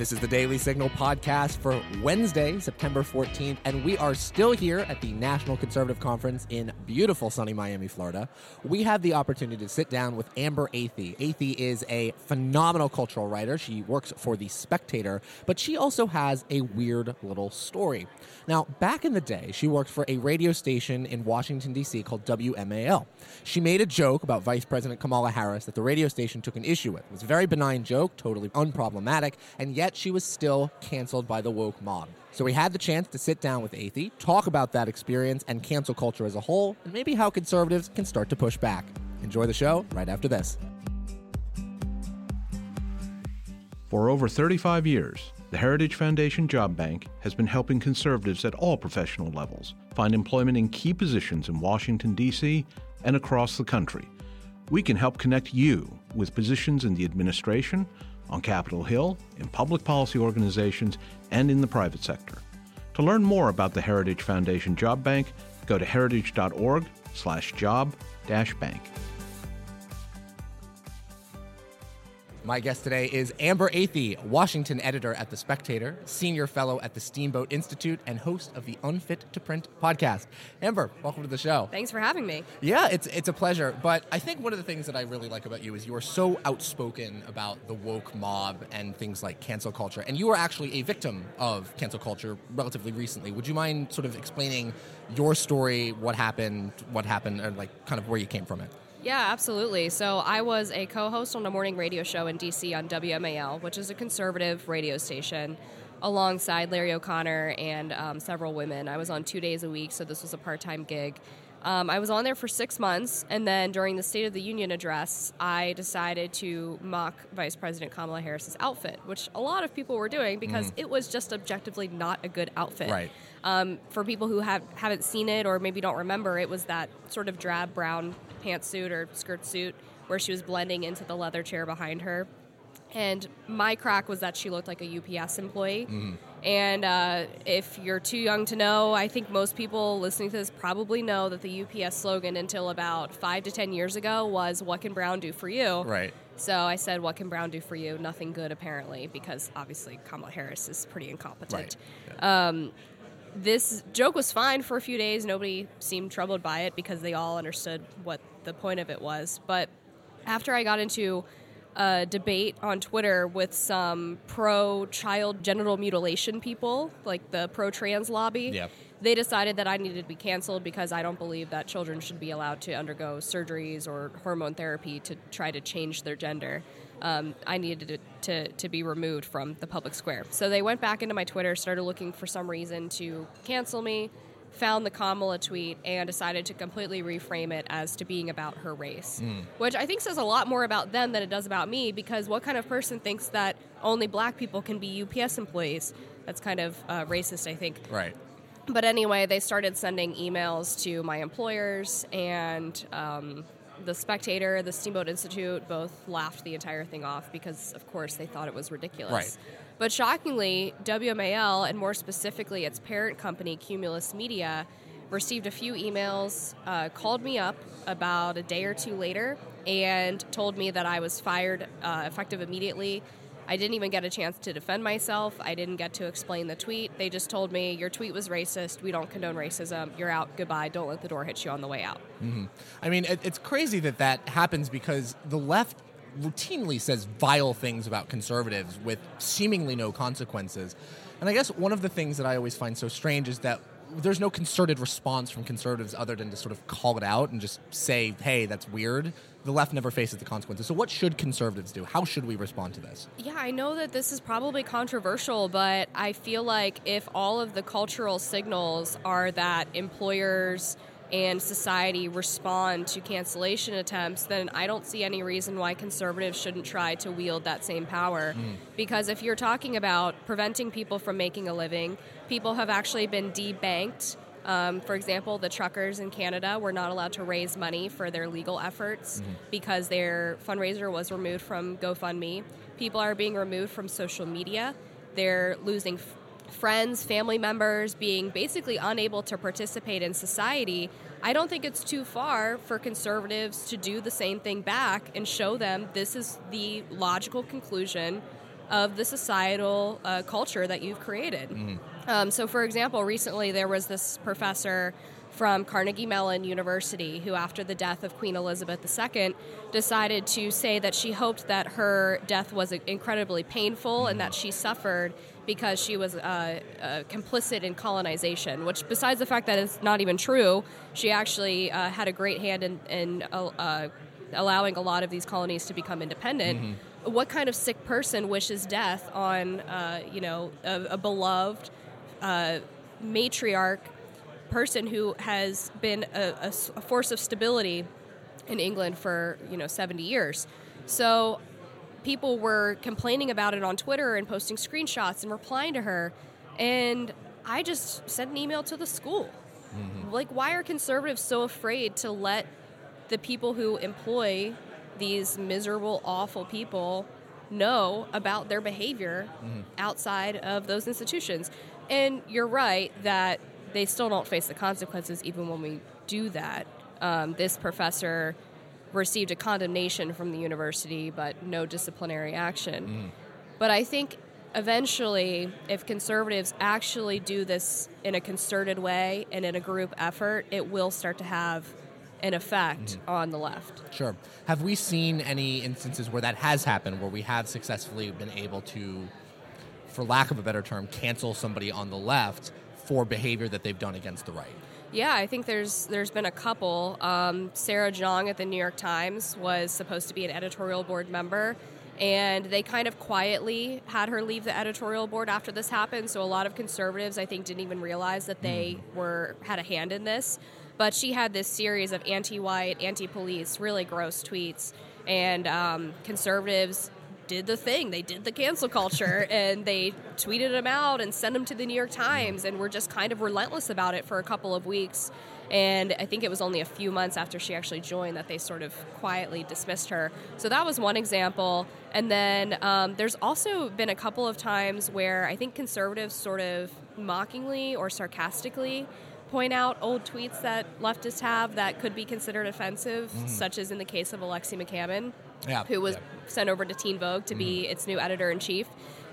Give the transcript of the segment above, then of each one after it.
This is the Daily Signal podcast for Wednesday, September 14th, and we are still here at the National Conservative Conference in beautiful sunny Miami, Florida. We have the opportunity to sit down with Amber Athey. Athey is a phenomenal cultural writer. She works for The Spectator, but she also has a weird little story. Now, back in the day, she worked for a radio station in Washington, D.C. called WMAL. She made a joke about Vice President Kamala Harris that the radio station took an issue with. It was a very benign joke, totally unproblematic, and yet she was still canceled by the woke mob. So we had the chance to sit down with Athey, talk about that experience and cancel culture as a whole, and maybe how conservatives can start to push back. Enjoy the show right after this. For over 35 years, the Heritage Foundation Job Bank has been helping conservatives at all professional levels find employment in key positions in Washington, D.C. and across the country. We can help connect you with positions in the administration, on Capitol Hill, in public policy organizations, and in the private sector. To learn more about the Heritage Foundation Job Bank, go to heritage.org/job-bank. My guest today is Amber Athey, Washington editor at The Spectator, senior fellow at the Steamboat Institute, and host of the Unfit to Print podcast. Amber, welcome to the show. Thanks for having me. Yeah, it's it's a pleasure. But I think one of the things that I really like about you is you are so outspoken about the woke mob and things like cancel culture. And you were actually a victim of cancel culture relatively recently. Would you mind sort of explaining your story, what happened, what happened, and like kind of where you came from it? Yeah, absolutely. So I was a co host on a morning radio show in DC on WMAL, which is a conservative radio station, alongside Larry O'Connor and um, several women. I was on two days a week, so this was a part time gig. Um, I was on there for six months, and then during the State of the Union address, I decided to mock Vice President Kamala Harris's outfit, which a lot of people were doing because mm. it was just objectively not a good outfit. Right. Um, for people who have haven't seen it or maybe don't remember, it was that sort of drab brown pantsuit or skirt suit where she was blending into the leather chair behind her. And my crack was that she looked like a UPS employee. Mm. And uh, if you're too young to know, I think most people listening to this probably know that the UPS slogan until about five to ten years ago was "What can Brown do for you?" Right. So I said, "What can Brown do for you?" Nothing good, apparently, because obviously Kamala Harris is pretty incompetent. Right. Yeah. Um, this joke was fine for a few days. Nobody seemed troubled by it because they all understood what the point of it was. But after I got into a debate on Twitter with some pro child genital mutilation people, like the pro trans lobby, yeah. they decided that I needed to be canceled because I don't believe that children should be allowed to undergo surgeries or hormone therapy to try to change their gender um, I needed to, to, to be removed from the public square. So they went back into my Twitter, started looking for some reason to cancel me, found the Kamala tweet, and decided to completely reframe it as to being about her race. Mm. Which I think says a lot more about them than it does about me because what kind of person thinks that only black people can be UPS employees? That's kind of uh, racist, I think. Right. But anyway, they started sending emails to my employers and um, the Spectator, the Steamboat Institute both laughed the entire thing off because, of course, they thought it was ridiculous. Right. But shockingly, WMAL, and more specifically its parent company, Cumulus Media, received a few emails, uh, called me up about a day or two later, and told me that I was fired uh, effective immediately I didn't even get a chance to defend myself. I didn't get to explain the tweet. They just told me, Your tweet was racist. We don't condone racism. You're out. Goodbye. Don't let the door hit you on the way out. Mm-hmm. I mean, it, it's crazy that that happens because the left routinely says vile things about conservatives with seemingly no consequences. And I guess one of the things that I always find so strange is that there's no concerted response from conservatives other than to sort of call it out and just say, hey, that's weird. The left never faces the consequences. So, what should conservatives do? How should we respond to this? Yeah, I know that this is probably controversial, but I feel like if all of the cultural signals are that employers, and society respond to cancellation attempts, then I don't see any reason why conservatives shouldn't try to wield that same power. Mm. Because if you're talking about preventing people from making a living, people have actually been debanked. Um, for example, the truckers in Canada were not allowed to raise money for their legal efforts mm-hmm. because their fundraiser was removed from GoFundMe. People are being removed from social media. They're losing friends, family members being basically unable to participate in society, I don't think it's too far for conservatives to do the same thing back and show them this is the logical conclusion of the societal uh, culture that you've created. Um, so, for example, recently there was this professor from Carnegie Mellon University who, after the death of Queen Elizabeth II, decided to say that she hoped that her death was incredibly painful and that she suffered because she was uh, uh, complicit in colonization, which, besides the fact that it's not even true, she actually uh, had a great hand in, in uh, uh, allowing a lot of these colonies to become independent. Mm-hmm. What kind of sick person wishes death on, uh, you know, a, a beloved matriarch person who has been a, a, a force of stability in England for you know 70 years. So people were complaining about it on Twitter and posting screenshots and replying to her. And I just sent an email to the school. Mm-hmm. Like, why are conservatives so afraid to let the people who employ these miserable, awful people know about their behavior mm-hmm. outside of those institutions? And you're right that they still don't face the consequences even when we do that. Um, this professor received a condemnation from the university, but no disciplinary action. Mm. But I think eventually, if conservatives actually do this in a concerted way and in a group effort, it will start to have an effect mm-hmm. on the left. Sure. Have we seen any instances where that has happened, where we have successfully been able to, for lack of a better term, cancel somebody on the left for behavior that they've done against the right? Yeah, I think there's there's been a couple. Um, Sarah Jeong at the New York Times was supposed to be an editorial board member, and they kind of quietly had her leave the editorial board after this happened. So a lot of conservatives, I think, didn't even realize that they mm. were had a hand in this. But she had this series of anti-white, anti-police, really gross tweets, and um, conservatives did the thing. They did the cancel culture and they tweeted them out and sent them to the New York Times and were just kind of relentless about it for a couple of weeks. And I think it was only a few months after she actually joined that they sort of quietly dismissed her. So that was one example. And then um, there's also been a couple of times where I think conservatives sort of mockingly or sarcastically point out old tweets that leftists have that could be considered offensive, mm. such as in the case of Alexi McCammon, yeah, who was yeah. sent over to Teen Vogue to mm. be its new editor in chief.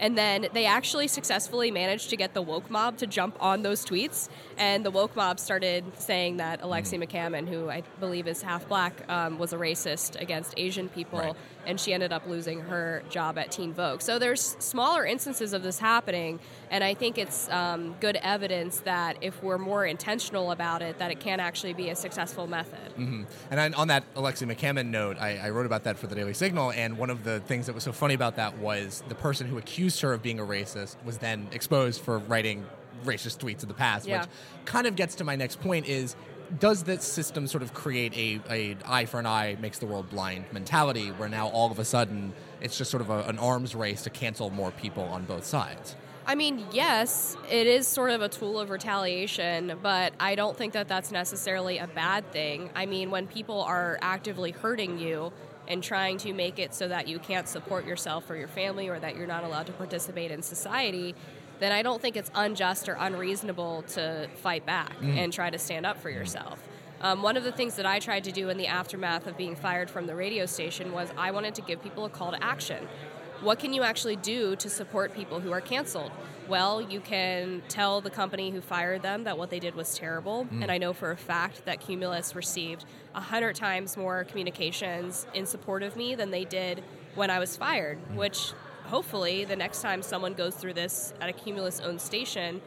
And then they actually successfully managed to get the woke mob to jump on those tweets. And the woke mob started saying that Alexi mm. McCammon, who I believe is half black, um, was a racist against Asian people. Right. And she ended up losing her job at Teen Vogue. So there's smaller instances of this happening. And I think it's um, good evidence that if we're more intentional about it, that it can actually be a successful method. Mm-hmm. And on that Alexi McCammon note, I, I wrote about that for the Daily Signal. And one of the things that was so funny about that was the person who accused accused her of being a racist was then exposed for writing racist tweets in the past, yeah. which kind of gets to my next point is does this system sort of create a, a eye for an eye makes the world blind mentality where now all of a sudden it's just sort of a, an arms race to cancel more people on both sides I mean, yes, it is sort of a tool of retaliation, but I don't think that that's necessarily a bad thing. I mean, when people are actively hurting you, and trying to make it so that you can't support yourself or your family or that you're not allowed to participate in society, then I don't think it's unjust or unreasonable to fight back mm. and try to stand up for yourself. Um, one of the things that I tried to do in the aftermath of being fired from the radio station was I wanted to give people a call to action. What can you actually do to support people who are canceled? Well, you can tell the company who fired them that what they did was terrible. Mm. And I know for a fact that Cumulus received 100 times more communications in support of me than they did when I was fired, mm. which hopefully the next time someone goes through this at a Cumulus owned station,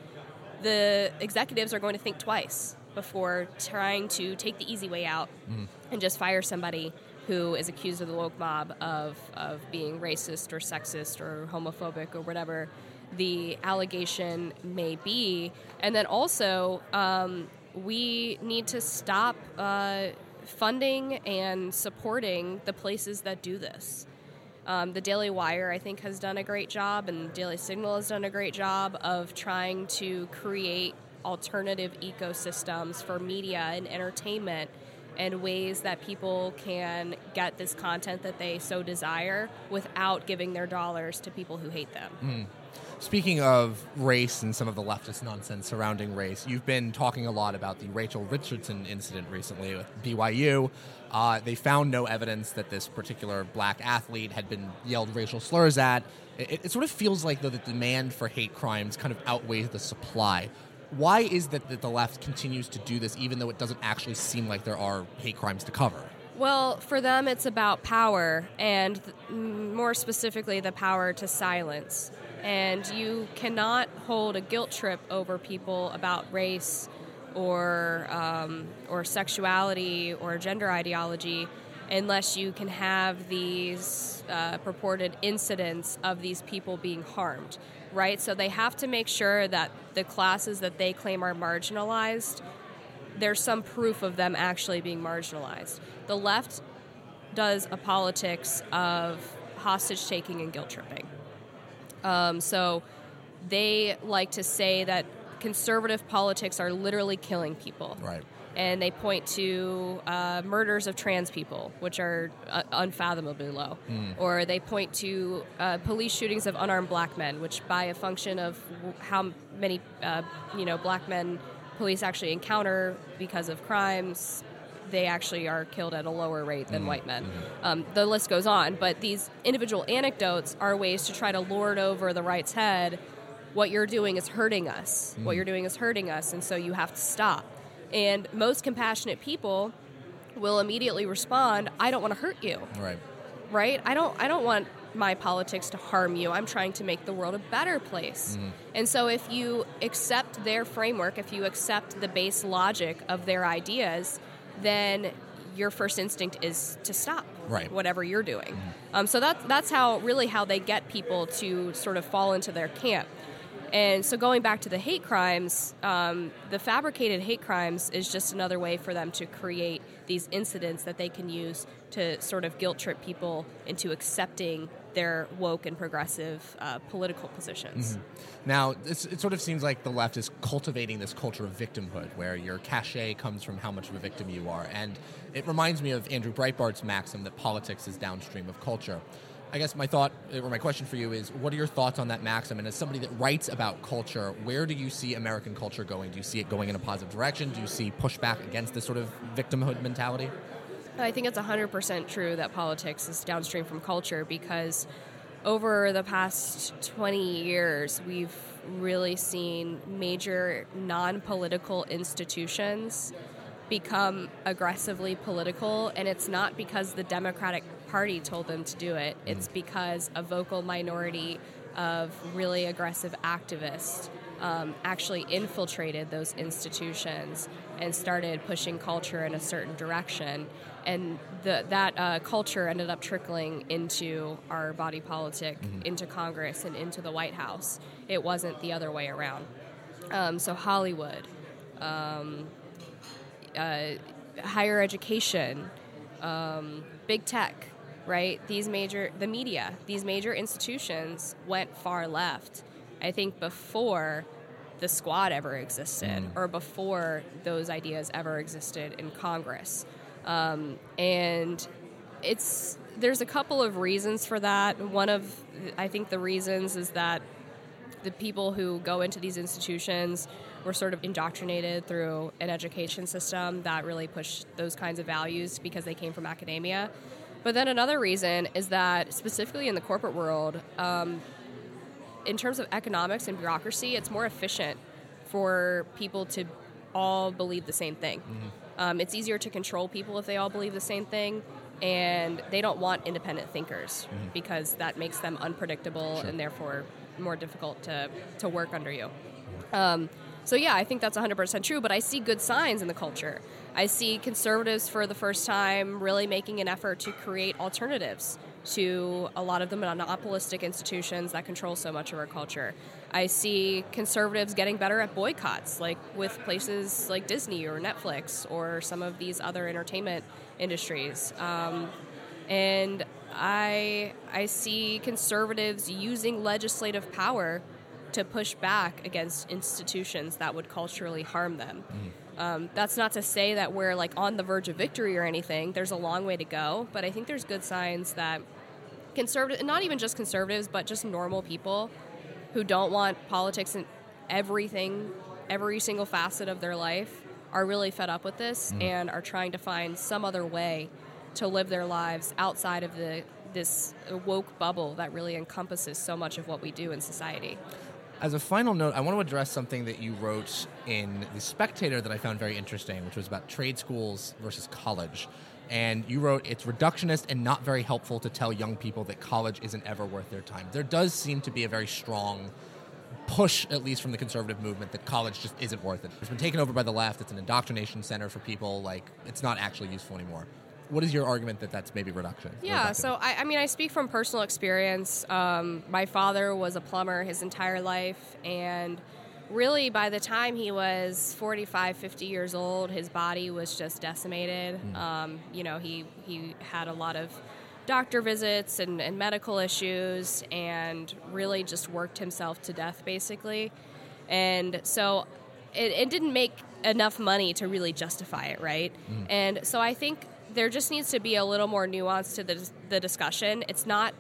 the executives are going to think twice before trying to take the easy way out mm. and just fire somebody who is accused of the woke mob of, of being racist or sexist or homophobic or whatever the allegation may be. And then also, um, we need to stop uh, funding and supporting the places that do this. Um, the Daily Wire, I think, has done a great job, and Daily Signal has done a great job of trying to create alternative ecosystems for media and entertainment and ways that people can get this content that they so desire without giving their dollars to people who hate them. Mm. Speaking of race and some of the leftist nonsense surrounding race, you've been talking a lot about the Rachel Richardson incident recently with BYU. Uh, they found no evidence that this particular black athlete had been yelled racial slurs at. It, it sort of feels like, though, the demand for hate crimes kind of outweighs the supply. Why is that that the left continues to do this, even though it doesn't actually seem like there are hate crimes to cover? Well, for them, it's about power, and th- more specifically, the power to silence. And you cannot hold a guilt trip over people about race or um, or sexuality or gender ideology unless you can have these uh, purported incidents of these people being harmed, right? So they have to make sure that the classes that they claim are marginalized, there's some proof of them actually being marginalized. The left does a politics of hostage taking and guilt tripping. Um, so they like to say that conservative politics are literally killing people. Right. And they point to uh, murders of trans people, which are uh, unfathomably low. Or they point to uh, police shootings of unarmed black men, which, by a function of w- how many uh, you know black men police actually encounter because of crimes, they actually are killed at a lower rate than white men. Um, the list goes on, but these individual anecdotes are ways to try to lord over the right's head. What you're doing is hurting us. What you're doing is hurting us, and so you have to stop. And most compassionate people will immediately respond, "I don't want to hurt you." Right. right? I don't i don't want my politics to harm you. I'm trying to make the world a better place. And so if you accept their framework if you accept the base logic of their ideas then your first instinct is to stop Right. whatever you're doing. Um, so that's that's how really how they get people to sort of fall into their camp and so going back to the hate crimes, um, the fabricated hate crimes is just another way for them to create these incidents that they can use to sort of guilt trip people into accepting their woke and progressive uh, political positions. Now, it's, it sort of seems like the left is cultivating this culture of victimhood, where your cachet comes from how much of a victim you are. And it reminds me of Andrew Breitbart's maxim that politics is downstream of culture. I guess my thought, or my question for you is, what are your thoughts on that maxim? And as somebody that writes about culture, where do you see American culture going? Do you see it going in a positive direction? Do you see pushback against this sort of victimhood mentality? I think it's 100% true that politics is downstream from culture because over the past 20 years, we've really seen major non political institutions become aggressively political, and it's not because the Democratic Party told them to do it, it's because a vocal minority of really aggressive activists um, actually infiltrated those institutions and started pushing culture in a certain direction. And the, that uh, culture ended up trickling into our body politic, into Congress, and into the White House. It wasn't the other way around. Um, so, Hollywood, um, uh, higher education, um, big tech, right? These major, the media, these major institutions went far left. I think before the squad ever existed, or before those ideas ever existed in Congress, um, and it's there's a couple of reasons for that. One of I think the reasons is that the people who go into these institutions were sort of indoctrinated through an education system that really pushed those kinds of values because they came from academia. But then another reason is that, specifically in the corporate world, um, in terms of economics and bureaucracy, it's more efficient for people to all believe the same thing. Um, it's easier to control people if they all believe the same thing, and they don't want independent thinkers because that makes them unpredictable and therefore more difficult to, to work under you. Um, so yeah, I think that's 100% true, but I see good signs in the culture. I see conservatives for the first time really making an effort to create alternatives to a lot of the monopolistic institutions that control so much of our culture. I see conservatives getting better at boycotts, like with places like Disney or Netflix or some of these other entertainment industries. Um, and I I see conservatives using legislative power to push back against institutions that would culturally harm them. Um, that's not to say that we're like on the verge of victory or anything. There's a long way to go, but I think there's good signs that conservative, not even just conservatives, but just normal people who don't want politics in everything, every single facet of their life, are really fed up with this mm. and are trying to find some other way to live their lives outside of the this woke bubble that really encompasses so much of what we do in society. As a final note, I want to address something that you wrote in The Spectator that I found very interesting, which was about trade schools versus college. And you wrote, it's reductionist and not very helpful to tell young people that college isn't ever worth their time. There does seem to be a very strong push, at least from the conservative movement, that college just isn't worth it. It's been taken over by the left. It's an indoctrination center for people. Like, it's not actually useful anymore what is your argument that that's maybe reduction? Yeah, so I, I, mean, I speak from personal experience. Um, my father was a plumber his entire life, and really by the time he was 45, 50 years old, his body was just decimated. Mm. Um, you know, he, he had a lot of doctor visits and, and medical issues and really just worked himself to death, basically. And so it, it didn't make enough money to really justify it, right? Mm. And so I think there just needs to be a little more nuance to the, the discussion. It's not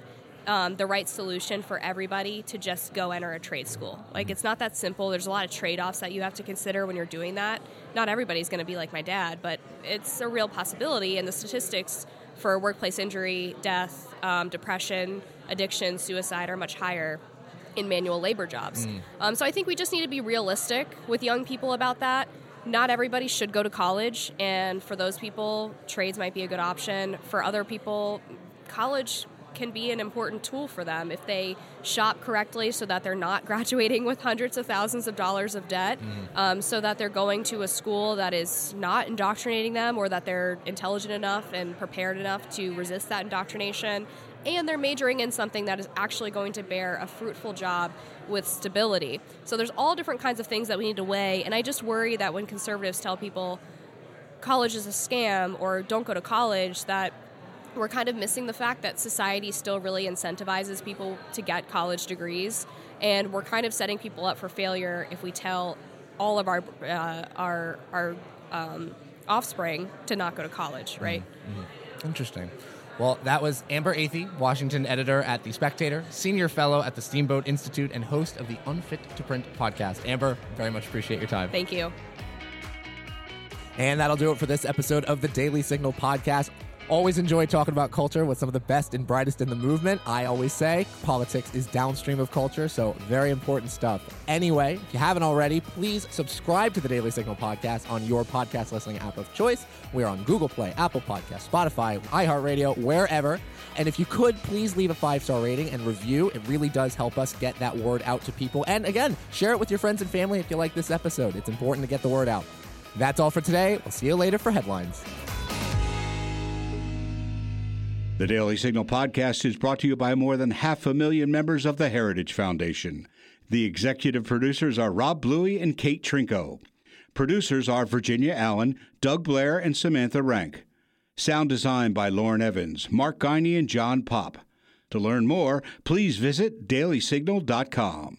um, the right solution for everybody to just go enter a trade school. Like, it's not that simple. There's a lot of trade offs that you have to consider when you're doing that. Not everybody's going to be like my dad, but it's a real possibility. And the statistics for workplace injury, death, um, depression, addiction, suicide are much higher in manual labor jobs. Mm. Um, so I think we just need to be realistic with young people about that not everybody should go to college, and for those people, trades might be a good option. For other people, college can be an important tool for them if they shop correctly so that they're not graduating with hundreds of thousands of dollars of debt, mm. um, so that they're going to a school that is not indoctrinating them or that they're intelligent enough and prepared enough to resist that indoctrination and they're majoring in something that is actually going to bear a fruitful job with stability. So there's all different kinds of things that we need to weigh, and I just worry that when conservatives tell people college is a scam or don't go to college, that we're kind of missing the fact that society still really incentivizes people to get college degrees, and we're kind of setting people up for failure if we tell all of our uh, our our um, offspring to not go to college, right? Mm-hmm. mm-hmm. Interesting. Well, that was Amber Athey, Washington editor at The Spectator, senior fellow at the Steamboat Institute, and host of the Unfit to Print podcast. Amber, very much appreciate your time. Thank you. And that'll do it for this episode of the Daily Signal podcast. Always enjoy talking about culture with some of the best and brightest in the movement. I always say politics is downstream of culture, so very important stuff. Anyway, if you haven't already, please subscribe to the Daily Signal podcast on your podcast listening app of choice. We are on Google Play, Apple Podcast, Spotify, iHeartRadio, wherever. And if you could, please leave a five star rating and review. It really does help us get that word out to people. And again, share it with your friends and family if you like this episode. It's important to get the word out. That's all for today. We'll see you later for headlines. The Daily Signal podcast is brought to you by more than half a million members of the Heritage Foundation. The executive producers are Rob Bluey and Kate Trinko. Producers are Virginia Allen, Doug Blair, and Samantha Rank. Sound design by Lauren Evans, Mark Geiner, and John Pop. To learn more, please visit dailysignal.com.